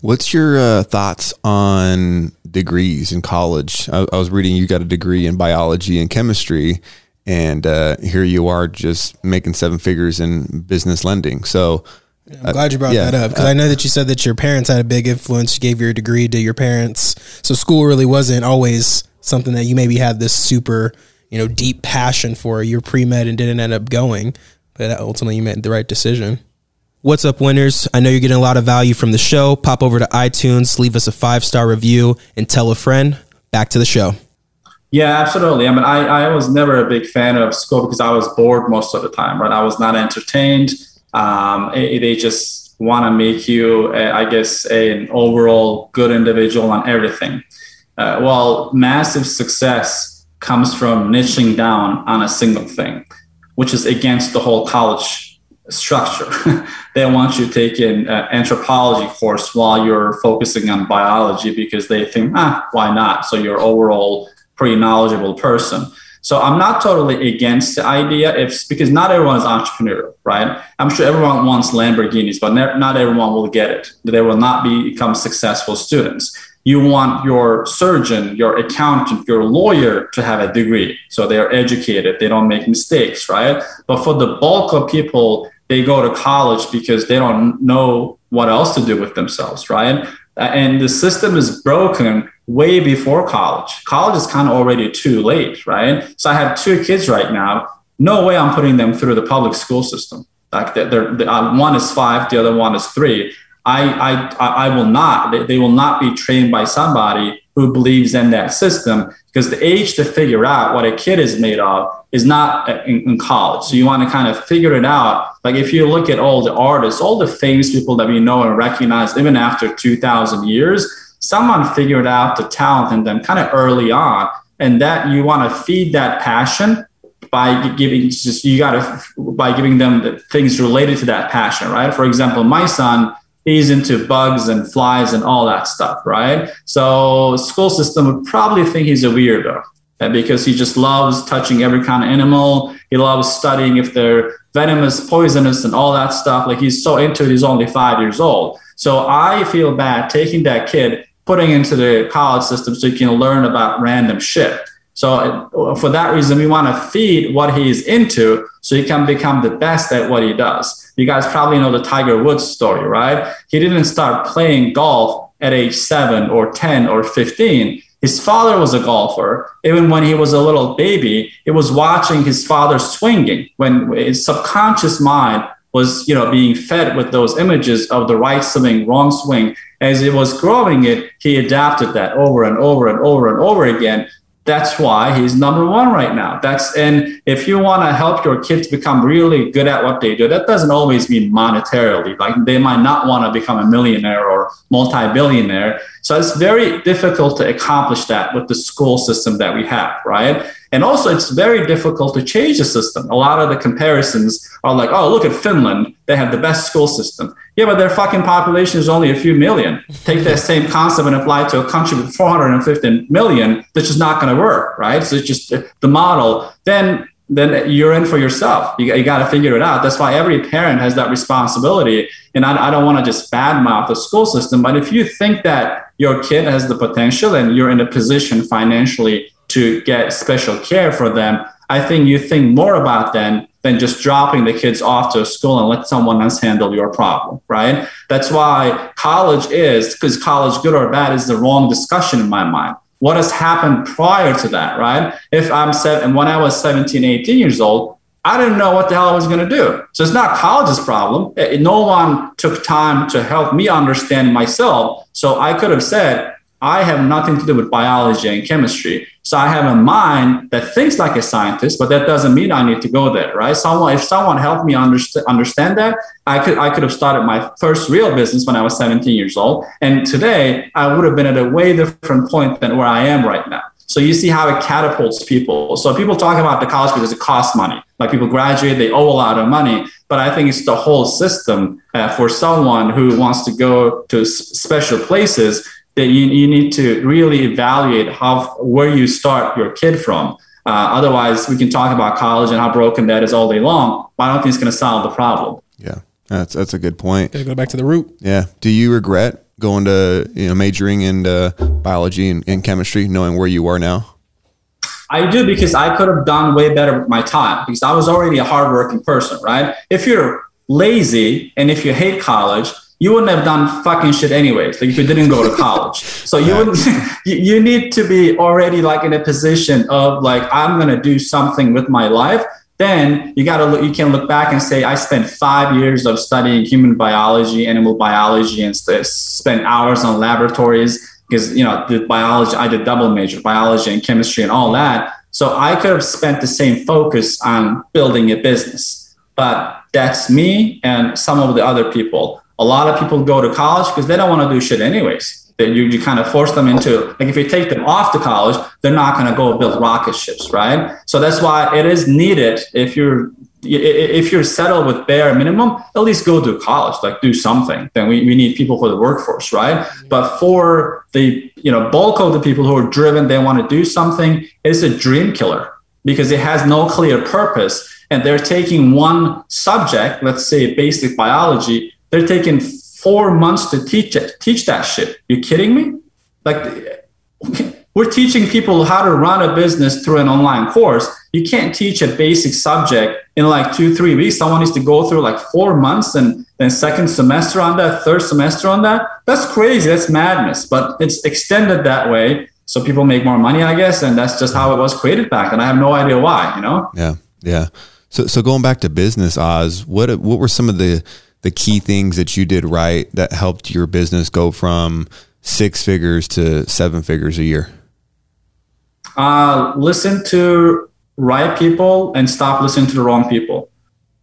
What's your uh, thoughts on degrees in college? I, I, was reading you got a degree in biology and chemistry, and uh, here you are just making seven figures in business lending. So, I'm uh, glad you brought yeah, that up because uh, I know that you said that your parents had a big influence. You gave your degree to your parents, so school really wasn't always something that you maybe had this super, you know, deep passion for. You're pre med and didn't end up going, but ultimately you made the right decision. What's up, winners? I know you're getting a lot of value from the show. Pop over to iTunes, leave us a five star review, and tell a friend. Back to the show. Yeah, absolutely. I mean, I, I was never a big fan of school because I was bored most of the time, right? I was not entertained um, it, they just want to make you, uh, I guess, an overall good individual on everything. Uh, well, massive success comes from niching down on a single thing, which is against the whole college structure. they want you to take an uh, anthropology course while you're focusing on biology because they think, ah, why not? So you're overall pretty knowledgeable person. So I'm not totally against the idea if because not everyone is entrepreneurial, right? I'm sure everyone wants Lamborghinis, but not everyone will get it. They will not be, become successful students. You want your surgeon, your accountant, your lawyer to have a degree. So they are educated, they don't make mistakes, right? But for the bulk of people, they go to college because they don't know what else to do with themselves, right? And the system is broken way before college. College is kind of already too late, right? So I have two kids right now. No way I'm putting them through the public school system. Like they're, they're, one is five, the other one is three. I, I, I will not. They, will not be trained by somebody who believes in that system because the age to figure out what a kid is made of is not uh, in, in, college. So you want to kind of figure it out. Like if you look at all the artists, all the famous people that we know and recognize, even after 2,000 years, someone figured out the talent in them kind of early on and that you want to feed that passion by giving just you got to by giving them the things related to that passion right for example my son he's into bugs and flies and all that stuff right? So school system would probably think he's a weirdo uh, because he just loves touching every kind of animal. He loves studying if they're venomous poisonous and all that stuff. Like he's so into it he's only five years old. So i feel bad taking that kid putting into the college system so you can learn about random shit. So uh, for that reason, we want to feed what he's into so he can become the best at what he does. You guys probably know the Tiger Woods story, right? He didn't start playing golf at age seven or 10 or 15. His father was a golfer. Even when he was a little baby, he was watching his father swinging when his subconscious mind was, you know, being fed with those images of the right swing, wrong swing, as he was growing it, he adapted that over and over and over and over again. That's why he's number one right now. That's and if you want to help your kids become really good at what they do, that doesn't always mean monetarily. Like they might not want to become a millionaire or multi-billionaire. So it's very difficult to accomplish that with the school system that we have, right? And also, it's very difficult to change the system. A lot of the comparisons are like, oh, look at Finland. They have the best school system. Yeah, but their fucking population is only a few million. Take that same concept and apply it to a country with 450 million. That's just not going to work, right? So it's just the model. Then then you're in for yourself. You, you got to figure it out. That's why every parent has that responsibility. And I, I don't want to just badmouth the school system, but if you think that your kid has the potential and you're in a position financially to get special care for them, I think you think more about them than just dropping the kids off to a school and let someone else handle your problem, right? That's why college is, because college, good or bad, is the wrong discussion in my mind. What has happened prior to that, right? If I'm seven, when I was 17, 18 years old, I didn't know what the hell I was going to do. So it's not college's problem. Eh, no one took time to help me understand myself. So I could have said, I have nothing to do with biology and chemistry. So I have a mind that thinks like a scientist, but that doesn't mean I need to go there, right? Someone, if someone helped me understand understand that, I could I could have started my first real business when I was 17 years old, and today I would have been at a way different point than where I am right now. So you see how it catapults people. So people talk about the college because it costs money. Like people graduate, they owe a lot of money. But I think it's the whole system uh, for someone who wants to go to special places that you, you need to really evaluate how where you start your kid from. Uh, otherwise, we can talk about college and how broken that is all day long. But I don't think it's going to solve the problem. Yeah, that's that's a good point. Gotta go back to the root. Yeah. Do you regret going to you know majoring in uh, biology and, and chemistry, knowing where you are now? I do because I could have done way better with my time because I was already a hardworking person, right? If you're lazy and if you hate college, you wouldn't have done fucking shit anyways. Like if you didn't go to college, so you would you, you need to be already like in a position of like I'm gonna do something with my life. Then you gotta look. You can look back and say I spent five years of studying human biology, animal biology, and st- spent hours on laboratories because you know the biology. I did double major biology and chemistry and all that. So I could have spent the same focus on building a business, but that's me and some of the other people a lot of people go to college because they don't want to do shit anyways. That you, you kind of force them into like if you take them off to college, they're not going to go build rocket ships, right? So that's why it is needed if you're if you're settled with bare minimum, at least go to college, like do something. Then we, we need people for the workforce, right? But for the you know bulk of the people who are driven, they want to do something, it's a dream killer because it has no clear purpose. And they're taking one subject, let's say basic biology, they're taking four months to teach it, teach that shit. You kidding me? Like we're teaching people how to run a business through an online course. You can't teach a basic subject in like two, three weeks. Someone needs to go through like four months and then second semester on that, third semester on that. That's crazy. That's madness. But it's extended that way so people make more money, I guess. And that's just how it was created back. And I have no idea why, you know? Yeah. Yeah. So, so going back to business, Oz, what, what were some of the, the key things that you did right that helped your business go from six figures to seven figures a year? Uh, listen to right people and stop listening to the wrong people.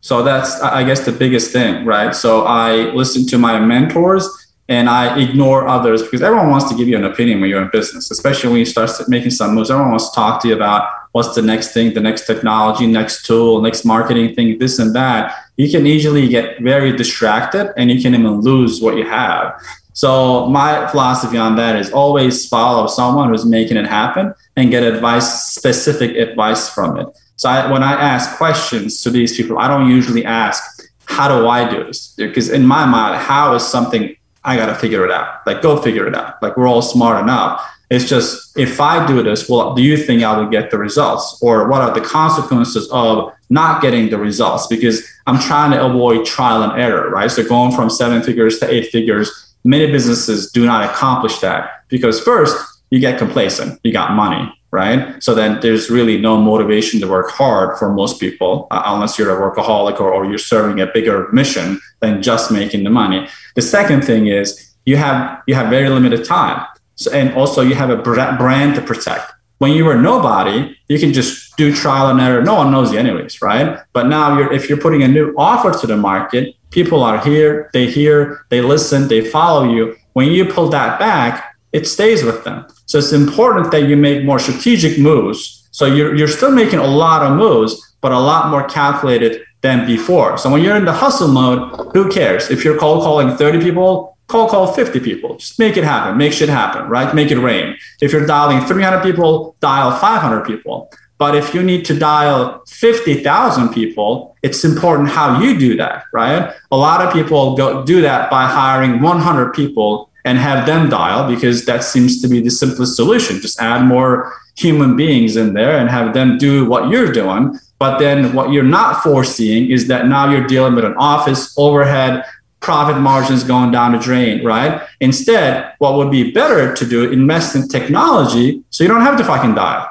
So that's, I guess, the biggest thing, right? So I listen to my mentors and I ignore others because everyone wants to give you an opinion when you're in business, especially when you start making some moves. Everyone wants to talk to you about what's the next thing, the next technology, next tool, next marketing thing, this and that you can easily get very distracted and you can even lose what you have. So my philosophy on that is always follow someone who's making it happen and get advice, specific advice from it. So I, when I ask questions to these people, I don't usually ask, how do I do this? Because in my mind, how is something I got to figure it out? Like, go figure it out. Like, we're all smart enough. It's just if I do this, well, do you think I will get the results? Or what are the consequences of not getting the results? Because I'm trying to avoid trial and error, right? So going from seven figures to eight figures, many businesses do not accomplish that because first, you get complacent, you got money, right? So then there's really no motivation to work hard for most people, uh, unless you're a workaholic or, or you're serving a bigger mission than just making the money. The second thing is you have you have very limited time so, and also you have a brand to protect. When you were nobody, you can just do trial and error. No one knows you anyways, right? But now you're, if you're putting a new offer to the market, people are here, they hear, they listen, they follow you. When you pull that back, it stays with them. So it's important that you make more strategic moves. So you're, you're still making a lot of moves, but a lot more calculated than before. So when you're in the hustle mode, who cares? If you're cold calling 30 people, call call 50 people just make it happen make shit happen right make it rain if you're dialing 300 people dial 500 people but if you need to dial 50,000 people it's important how you do that right a lot of people go do that by hiring 100 people and have them dial because that seems to be the simplest solution just add more human beings in there and have them do what you're doing but then what you're not foreseeing is that now you're dealing with an office overhead profit margins going down the drain, right? Instead, what would be better to do, invest in technology so you don't have to fucking dial.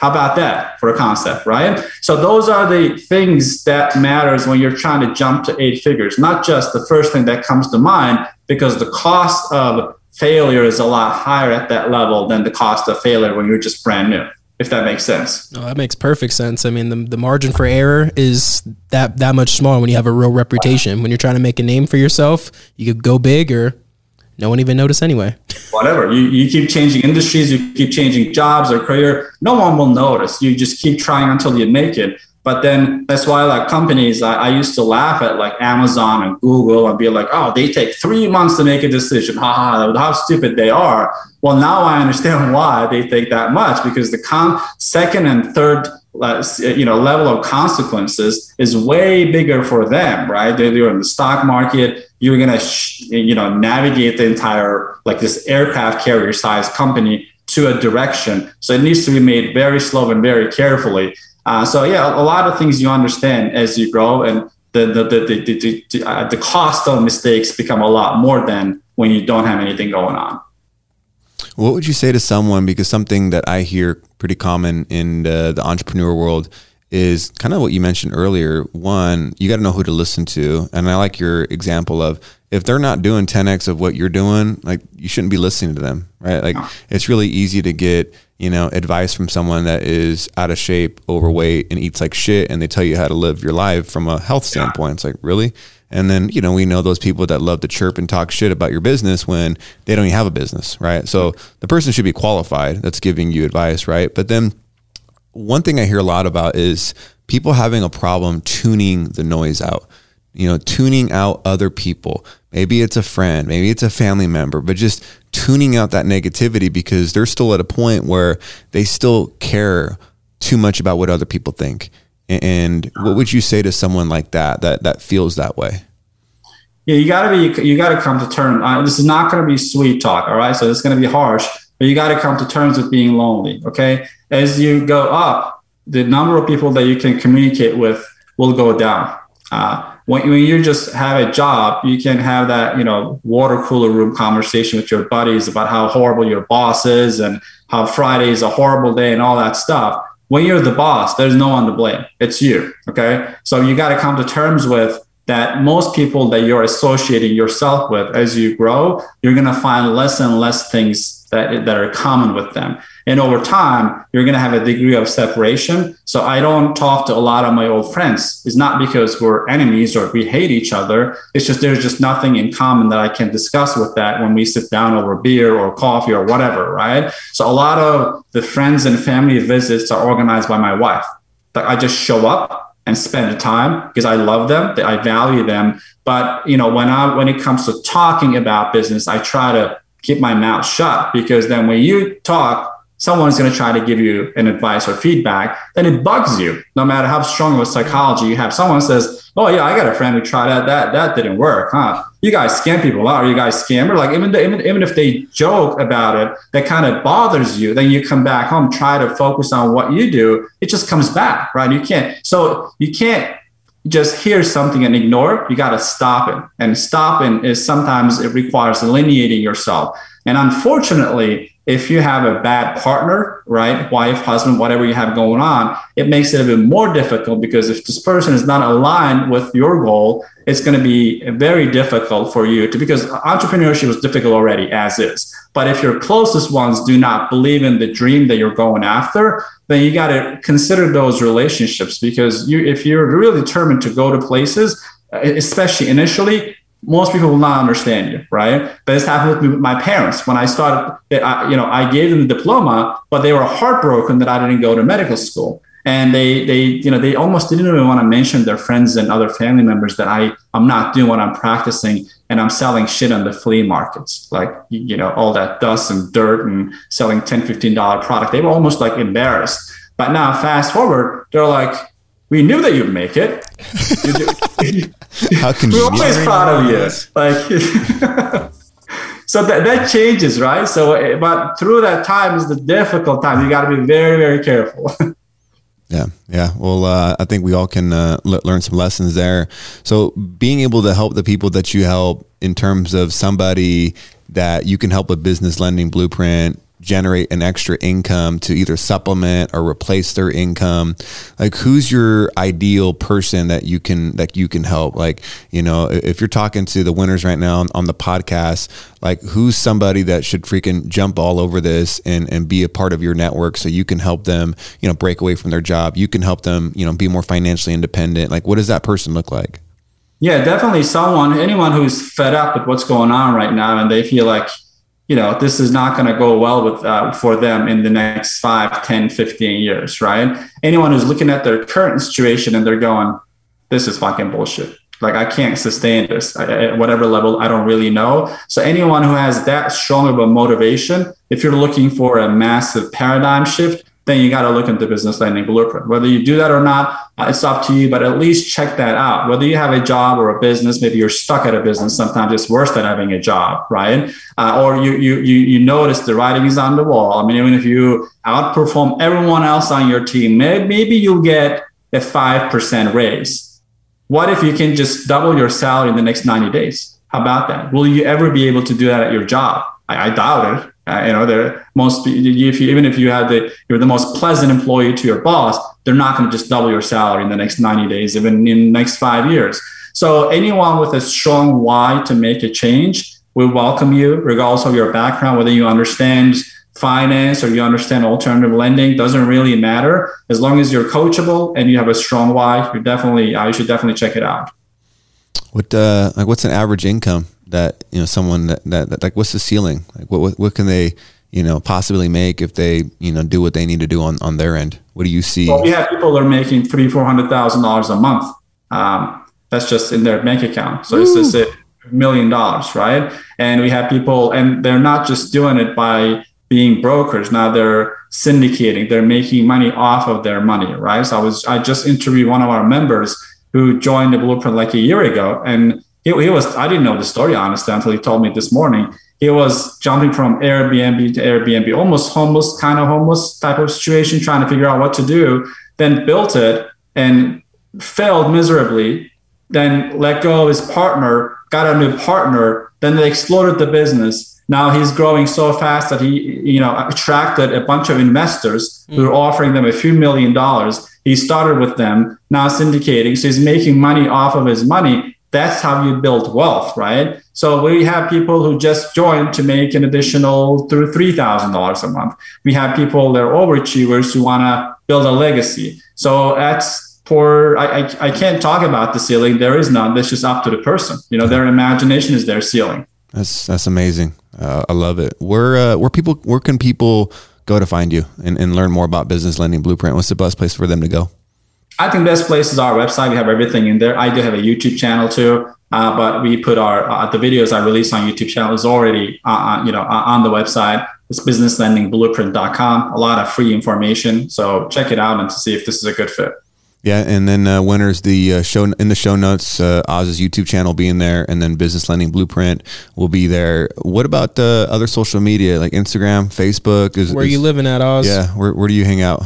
How about that for a concept, right? So those are the things that matters when you're trying to jump to eight figures, not just the first thing that comes to mind, because the cost of failure is a lot higher at that level than the cost of failure when you're just brand new if that makes sense. No, that makes perfect sense. I mean, the, the margin for error is that that much smaller when you have a real reputation. When you're trying to make a name for yourself, you could go big or no one even notice anyway. Whatever. You, you keep changing industries, you keep changing jobs or career, no one will notice. You just keep trying until you make it. But then that's why like companies, I, I, used to laugh at like Amazon and Google and be like, oh, they take three months to make a decision. Ha ha, how stupid they are. Well, now I understand why they take that much because the con- second and third uh, you know level of consequences is way bigger for them right they're, they're in the stock market you're gonna sh- you know navigate the entire like this aircraft carrier size company to a direction so it needs to be made very slow and very carefully uh, so yeah a lot of things you understand as you grow and the the the the, the, the, uh, the cost of mistakes become a lot more than when you don't have anything going on what would you say to someone? Because something that I hear pretty common in the, the entrepreneur world is kind of what you mentioned earlier. One, you got to know who to listen to. And I like your example of if they're not doing 10x of what you're doing, like you shouldn't be listening to them, right? Like it's really easy to get, you know, advice from someone that is out of shape, overweight, and eats like shit, and they tell you how to live your life from a health standpoint. It's like, really? And then, you know, we know those people that love to chirp and talk shit about your business when they don't even have a business, right? So the person should be qualified that's giving you advice, right? But then one thing I hear a lot about is people having a problem tuning the noise out, you know, tuning out other people. Maybe it's a friend, maybe it's a family member, but just tuning out that negativity because they're still at a point where they still care too much about what other people think. And what would you say to someone like that that that feels that way? Yeah, you gotta be you gotta come to terms. Uh, this is not gonna be sweet talk, all right? So it's gonna be harsh, but you gotta come to terms with being lonely. Okay, as you go up, the number of people that you can communicate with will go down. Uh, when, when you just have a job, you can have that, you know, water cooler room conversation with your buddies about how horrible your boss is and how Friday is a horrible day and all that stuff when you're the boss, there's no one to blame. It's you. Okay. So you got to come to terms with that most people that you're associating yourself with as you grow, you're going to find less and less things that, that are common with them. And over time, you're going to have a degree of separation. So I don't talk to a lot of my old friends. It's not because we're enemies or we hate each other. It's just there's just nothing in common that I can discuss with that when we sit down over beer or coffee or whatever, right? So a lot of the friends and family visits are organized by my wife. Like I just show up and spend time because I love them, I value them. But you know, when I when it comes to talking about business, I try to keep my mouth shut because then when you talk someone's going to try to give you an advice or feedback, then it bugs you. No matter how strong of a psychology you have, someone says, "Oh yeah, I got a friend who tried that. That that didn't work, huh? You guys scam people out. Are you guys scammer? Like even even even if they joke about it, that kind of bothers you. Then you come back home, try to focus on what you do. It just comes back, right? You can't. So you can't just hear something and ignore it. You got to stop it. And stopping is sometimes it requires delineating yourself. And unfortunately, if you have a bad partner, right, wife, husband, whatever you have going on, it makes it a bit more difficult because if this person is not aligned with your goal, it's going to be very difficult for you to because entrepreneurship is difficult already as is. But if your closest ones do not believe in the dream that you're going after, then you got to consider those relationships because you if you're really determined to go to places, especially initially, most people will not understand you, right? But this happened with, me, with my parents when I started. I, you know, I gave them the diploma, but they were heartbroken that I didn't go to medical school, and they, they, you know, they almost didn't even want to mention their friends and other family members that I, I'm not doing what I'm practicing, and I'm selling shit on the flea markets, like you know, all that dust and dirt, and selling 10 15 dollar product. They were almost like embarrassed. But now, fast forward, they're like, we knew that you'd make it. How can we're always proud of you. Like, so that, that changes, right? So, eh, but through that time is the difficult time. You got to be very, very careful. Yeah, yeah. Well, uh, I think we all can uh, learn some lessons there. So, being able to help the people that you help in terms of somebody that you can help with business lending blueprint, generate an extra income to either supplement or replace their income? Like who's your ideal person that you can that you can help? Like you know if you're talking to the winners right now on, the podcast like who's somebody that should freaking jump all over this and and be a part of your network so you can help them you know break away from their job? You can help them you know be more financially independent? Like what does that person look like? Yeah definitely someone anyone who's fed up with what's going on right now and they feel like you know this is not going to go well with uh, for them in the next 5 10 15 years right? Anyone who's looking at their current situation and they're going this is fucking bullshit. Like i can't sustain this at whatever level. I don't really know. So anyone who has that strong of a motivation if you're looking for a massive paradigm shift then you got to look into business lending blueprint. Whether you do that or not, uh, it's up to you, but at least check that out. Whether you have a job or a business, maybe you're stuck at a business. Sometimes it's worse than having a job, right? Uh, or you, you, you, you notice the writing is on the wall. I mean, even if you outperform everyone else on your team, maybe you'll get a 5% raise. What if you can just double your salary in the next 90 days? How about that? Will you ever be able to do that at your job? I, I doubt it. Uh, you know, they're most if you, even if you had the you're the most pleasant employee to your boss, they're not going to just double your salary in the next 90 days, even in the next five years. So anyone with a strong why to make a change, we welcome you, regardless of your background, whether you understand finance or you understand alternative lending, doesn't really matter. As long as you're coachable and you have a strong why, you're definitely uh, you should definitely check it out. What uh, like what's an average income that you know someone that, that, that like what's the ceiling? Like what, what what can they you know possibly make if they you know do what they need to do on on their end? What do you see? Well we have people that are making three four hundred thousand dollars a month um, that's just in their bank account. So Ooh. it's just a million dollars right? And we have people and they're not just doing it by being brokers. Now they're syndicating they're making money off of their money right? So i was i just interviewed one of our members who joined the blueprint like a year ago and he, he was i didn't know the story honestly until he told me this morning. He was jumping from airbnb to airbnb almost homeless kind of homeless type of situation trying to figure out what to do then built it and failed miserably then let go of his partner got a new partner then they exploded the business. Now he's growing so fast that he you know attracted a bunch of investors mm. who are offering them a few million dollars. He started with them now syndicating so he's making money off of his money that's how you build wealth, right? So we have people who just joined to make an additional three thousand dollars a month. We have people that are overachievers who want to build a legacy. So that's for I, I, I can't talk about the ceiling. There is none. That's just up to the person. You know, their imagination is their ceiling. That's that's amazing. Uh, I love it. Where uh, where people where can people go to find you and, and learn more about business lending blueprint? What's the best place for them to go? I think best place is our website. We have everything in there. I do have a YouTube channel too, uh, but we put our uh, the videos I release on YouTube channel is already uh, uh you know uh, on the website. It's businesslendingblueprint.com. A lot of free information, so check it out and to see if this is a good fit. Yeah, and then uh, winners the uh, show in the show notes. Uh, Oz's YouTube channel being there, and then Business Lending Blueprint will be there. What about the other social media like Instagram, Facebook? Is where is, you living at Oz? Yeah, where where do you hang out?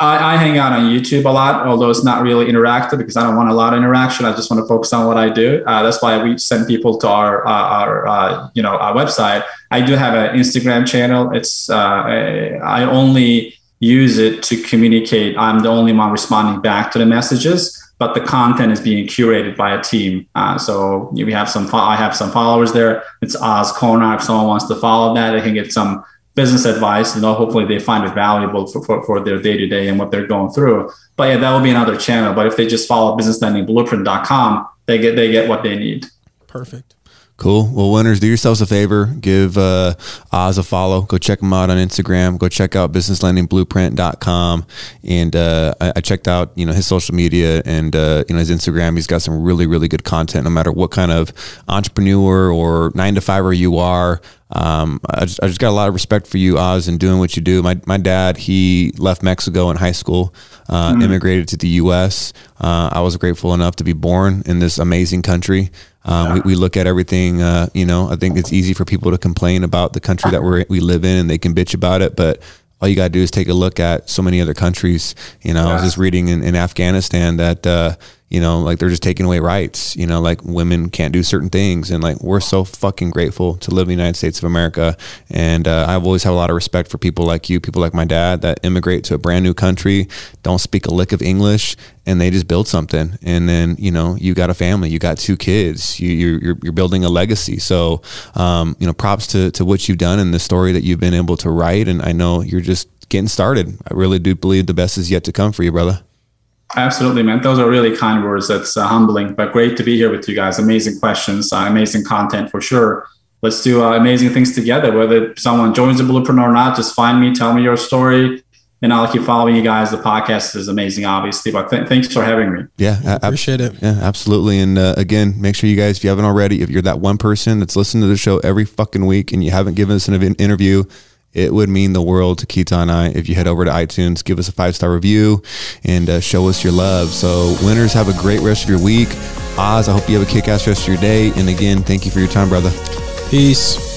I, I, hang out on YouTube a lot, although it's not really interactive because I don't want a lot of interaction. I just want to focus on what I do. Uh, that's why we send people to our, uh, our uh, you know, our website. I do have an Instagram channel. It's uh, I only use it to communicate. I'm the only one responding back to the messages, but the content is being curated by a team. Uh, so we have some. I have some followers there. It's Oz Corner. If someone wants to follow that, they can get some business advice. You know, hopefully they find it valuable for, for, for their day to day and what they're going through. But yeah, that will be another channel. But if they just follow businesslendingblueprint.com, they get they get what they need. Perfect. Cool. Well, winners, do yourselves a favor. Give uh, Oz a follow. Go check him out on Instagram. Go check out businesslendingblueprint.com. And uh, I, I, checked out, you know, his social media and, uh, you know, his Instagram. He's got some really, really good content no matter what kind of entrepreneur or nine to fiver you are. Um, I, just, I just got a lot of respect for you, Oz, and doing what you do. My, my dad, he left Mexico in high school, uh, mm-hmm. immigrated to the U.S. Uh, I was grateful enough to be born in this amazing country. Um, yeah. we, we, look at everything, uh, you know, I think it's easy for people to complain about the country that we we live in and they can bitch about it, but all you got to do is take a look at so many other countries. You know, yeah. I was just reading in, in Afghanistan that, uh, you know, like they're just taking away rights, you know, like women can't do certain things. And like, we're so fucking grateful to live in the United States of America. And uh, I've always had a lot of respect for people like you, people like my dad that immigrate to a brand new country, don't speak a lick of English, and they just build something. And then, you know, you got a family, you got two kids, you, are you're, you're building a legacy. So, um, you know, props to, to what you've done and the story that you've been able to write. And I know you're just getting started. I really do believe the best is yet to come for you, brother. Absolutely, man. Those are really kind words. That's uh, humbling, but great to be here with you guys. Amazing questions, uh, amazing content for sure. let's do uh, amazing things together. Whether someone joins the Blueprint or not, just find me, tell me your story, and I'll keep following you guys. The podcast is amazing, obviously. But th- thanks for having me. Yeah, I appreciate it. Yeah, absolutely. And uh, again, make sure you guys, if you haven't already, if you're that one person that's listening to the show every fucking week and you haven't given us an interview, it would mean the world to Keita and I if you head over to iTunes, give us a five star review, and uh, show us your love. So, winners, have a great rest of your week. Oz, I hope you have a kick ass rest of your day. And again, thank you for your time, brother. Peace.